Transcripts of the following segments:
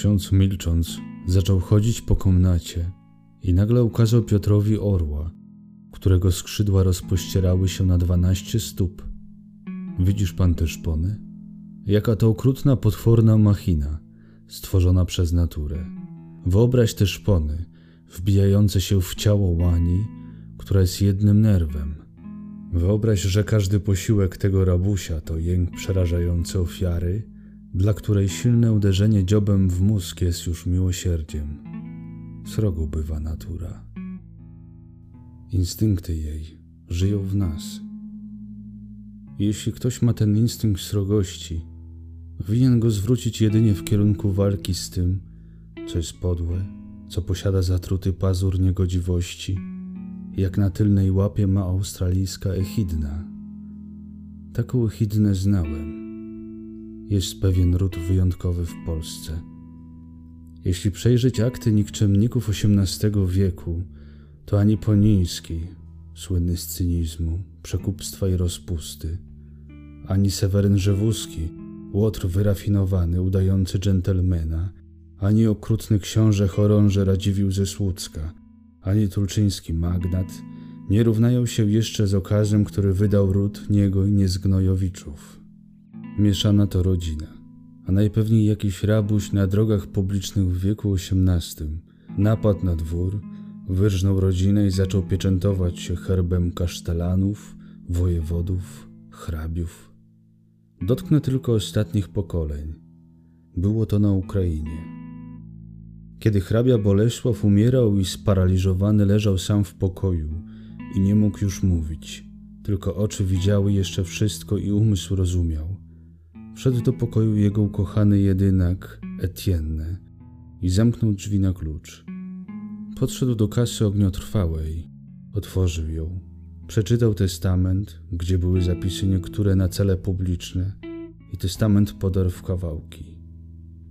Ksiądz milcząc zaczął chodzić po komnacie i nagle ukazał Piotrowi orła, którego skrzydła rozpościerały się na dwanaście stóp. Widzisz pan te szpony? Jaka to okrutna, potworna machina, stworzona przez naturę. Wyobraź te szpony, wbijające się w ciało łani, która jest jednym nerwem. Wyobraź, że każdy posiłek tego rabusia to jęk przerażający ofiary, dla której silne uderzenie dziobem w mózg jest już miłosierdziem. Srogo bywa natura. Instynkty jej żyją w nas. Jeśli ktoś ma ten instynkt srogości, winien go zwrócić jedynie w kierunku walki z tym, co jest podłe, co posiada zatruty pazur niegodziwości, jak na tylnej łapie ma australijska echidna. Taką echidnę znałem. Jest pewien ród wyjątkowy w Polsce. Jeśli przejrzeć akty nikczemników XVIII wieku, to ani Poniński, słynny z cynizmu, przekupstwa i rozpusty, ani Seweryn Rzewuski, łotr wyrafinowany, udający dżentelmena, ani okrutny książę chorąże Radziwił ze Słucka, ani tulczyński magnat nie równają się jeszcze z okazem, który wydał ród niego i niezgnojowiczów. Mieszana to rodzina, a najpewniej jakiś rabuś na drogach publicznych w wieku XVIII napadł na dwór, wyrżnął rodzinę i zaczął pieczętować się herbem kasztelanów, wojewodów, hrabiów. Dotknę tylko ostatnich pokoleń. Było to na Ukrainie. Kiedy hrabia Bolesław umierał i sparaliżowany leżał sam w pokoju i nie mógł już mówić, tylko oczy widziały jeszcze wszystko i umysł rozumiał. Wszedł do pokoju jego ukochany jedynak, Etienne, i zamknął drzwi na klucz. Podszedł do kasy ogniotrwałej, otworzył ją, przeczytał testament, gdzie były zapisy niektóre na cele publiczne, i testament podarł w kawałki.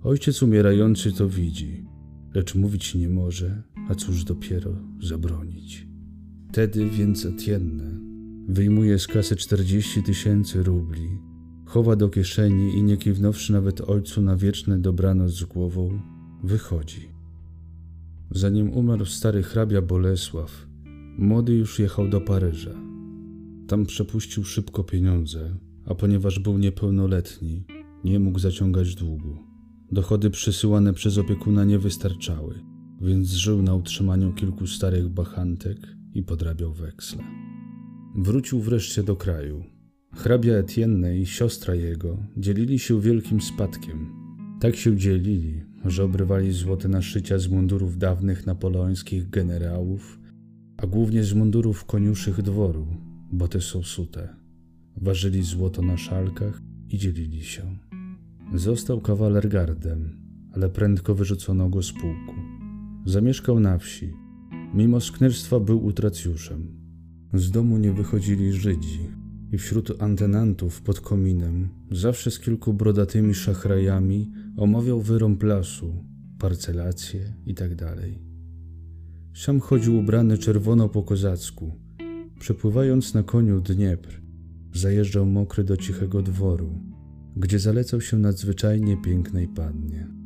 Ojciec umierający to widzi lecz mówić nie może, a cóż dopiero zabronić. Wtedy więc Etienne wyjmuje z kasy czterdzieści tysięcy rubli, chowa do kieszeni i nie kiwnąwszy nawet ojcu na wieczne dobranoc z głową, wychodzi. Zanim umarł stary hrabia Bolesław, młody już jechał do Paryża. Tam przepuścił szybko pieniądze, a ponieważ był niepełnoletni, nie mógł zaciągać długu. Dochody przysyłane przez opiekuna nie wystarczały, więc żył na utrzymaniu kilku starych bachantek i podrabiał weksle. Wrócił wreszcie do kraju. Hrabia Etienne i siostra jego dzielili się wielkim spadkiem. Tak się dzielili, że obrywali złote naszycia z mundurów dawnych napoleońskich generałów, a głównie z mundurów koniuszych dworu, bo te są sute. Ważyli złoto na szalkach i dzielili się. Został kawalergardem, ale prędko wyrzucono go z pułku. Zamieszkał na wsi. Mimo sknerstwa był utracjuszem. Z domu nie wychodzili Żydzi i wśród antenantów pod kominem, zawsze z kilku brodatymi szachrajami, omawiał wyrąb lasu, parcelacje itd. Tak Sam chodził ubrany czerwono po kozacku. Przepływając na koniu Dniepr, zajeżdżał mokry do cichego dworu, gdzie zalecał się nadzwyczajnie pięknej pannie.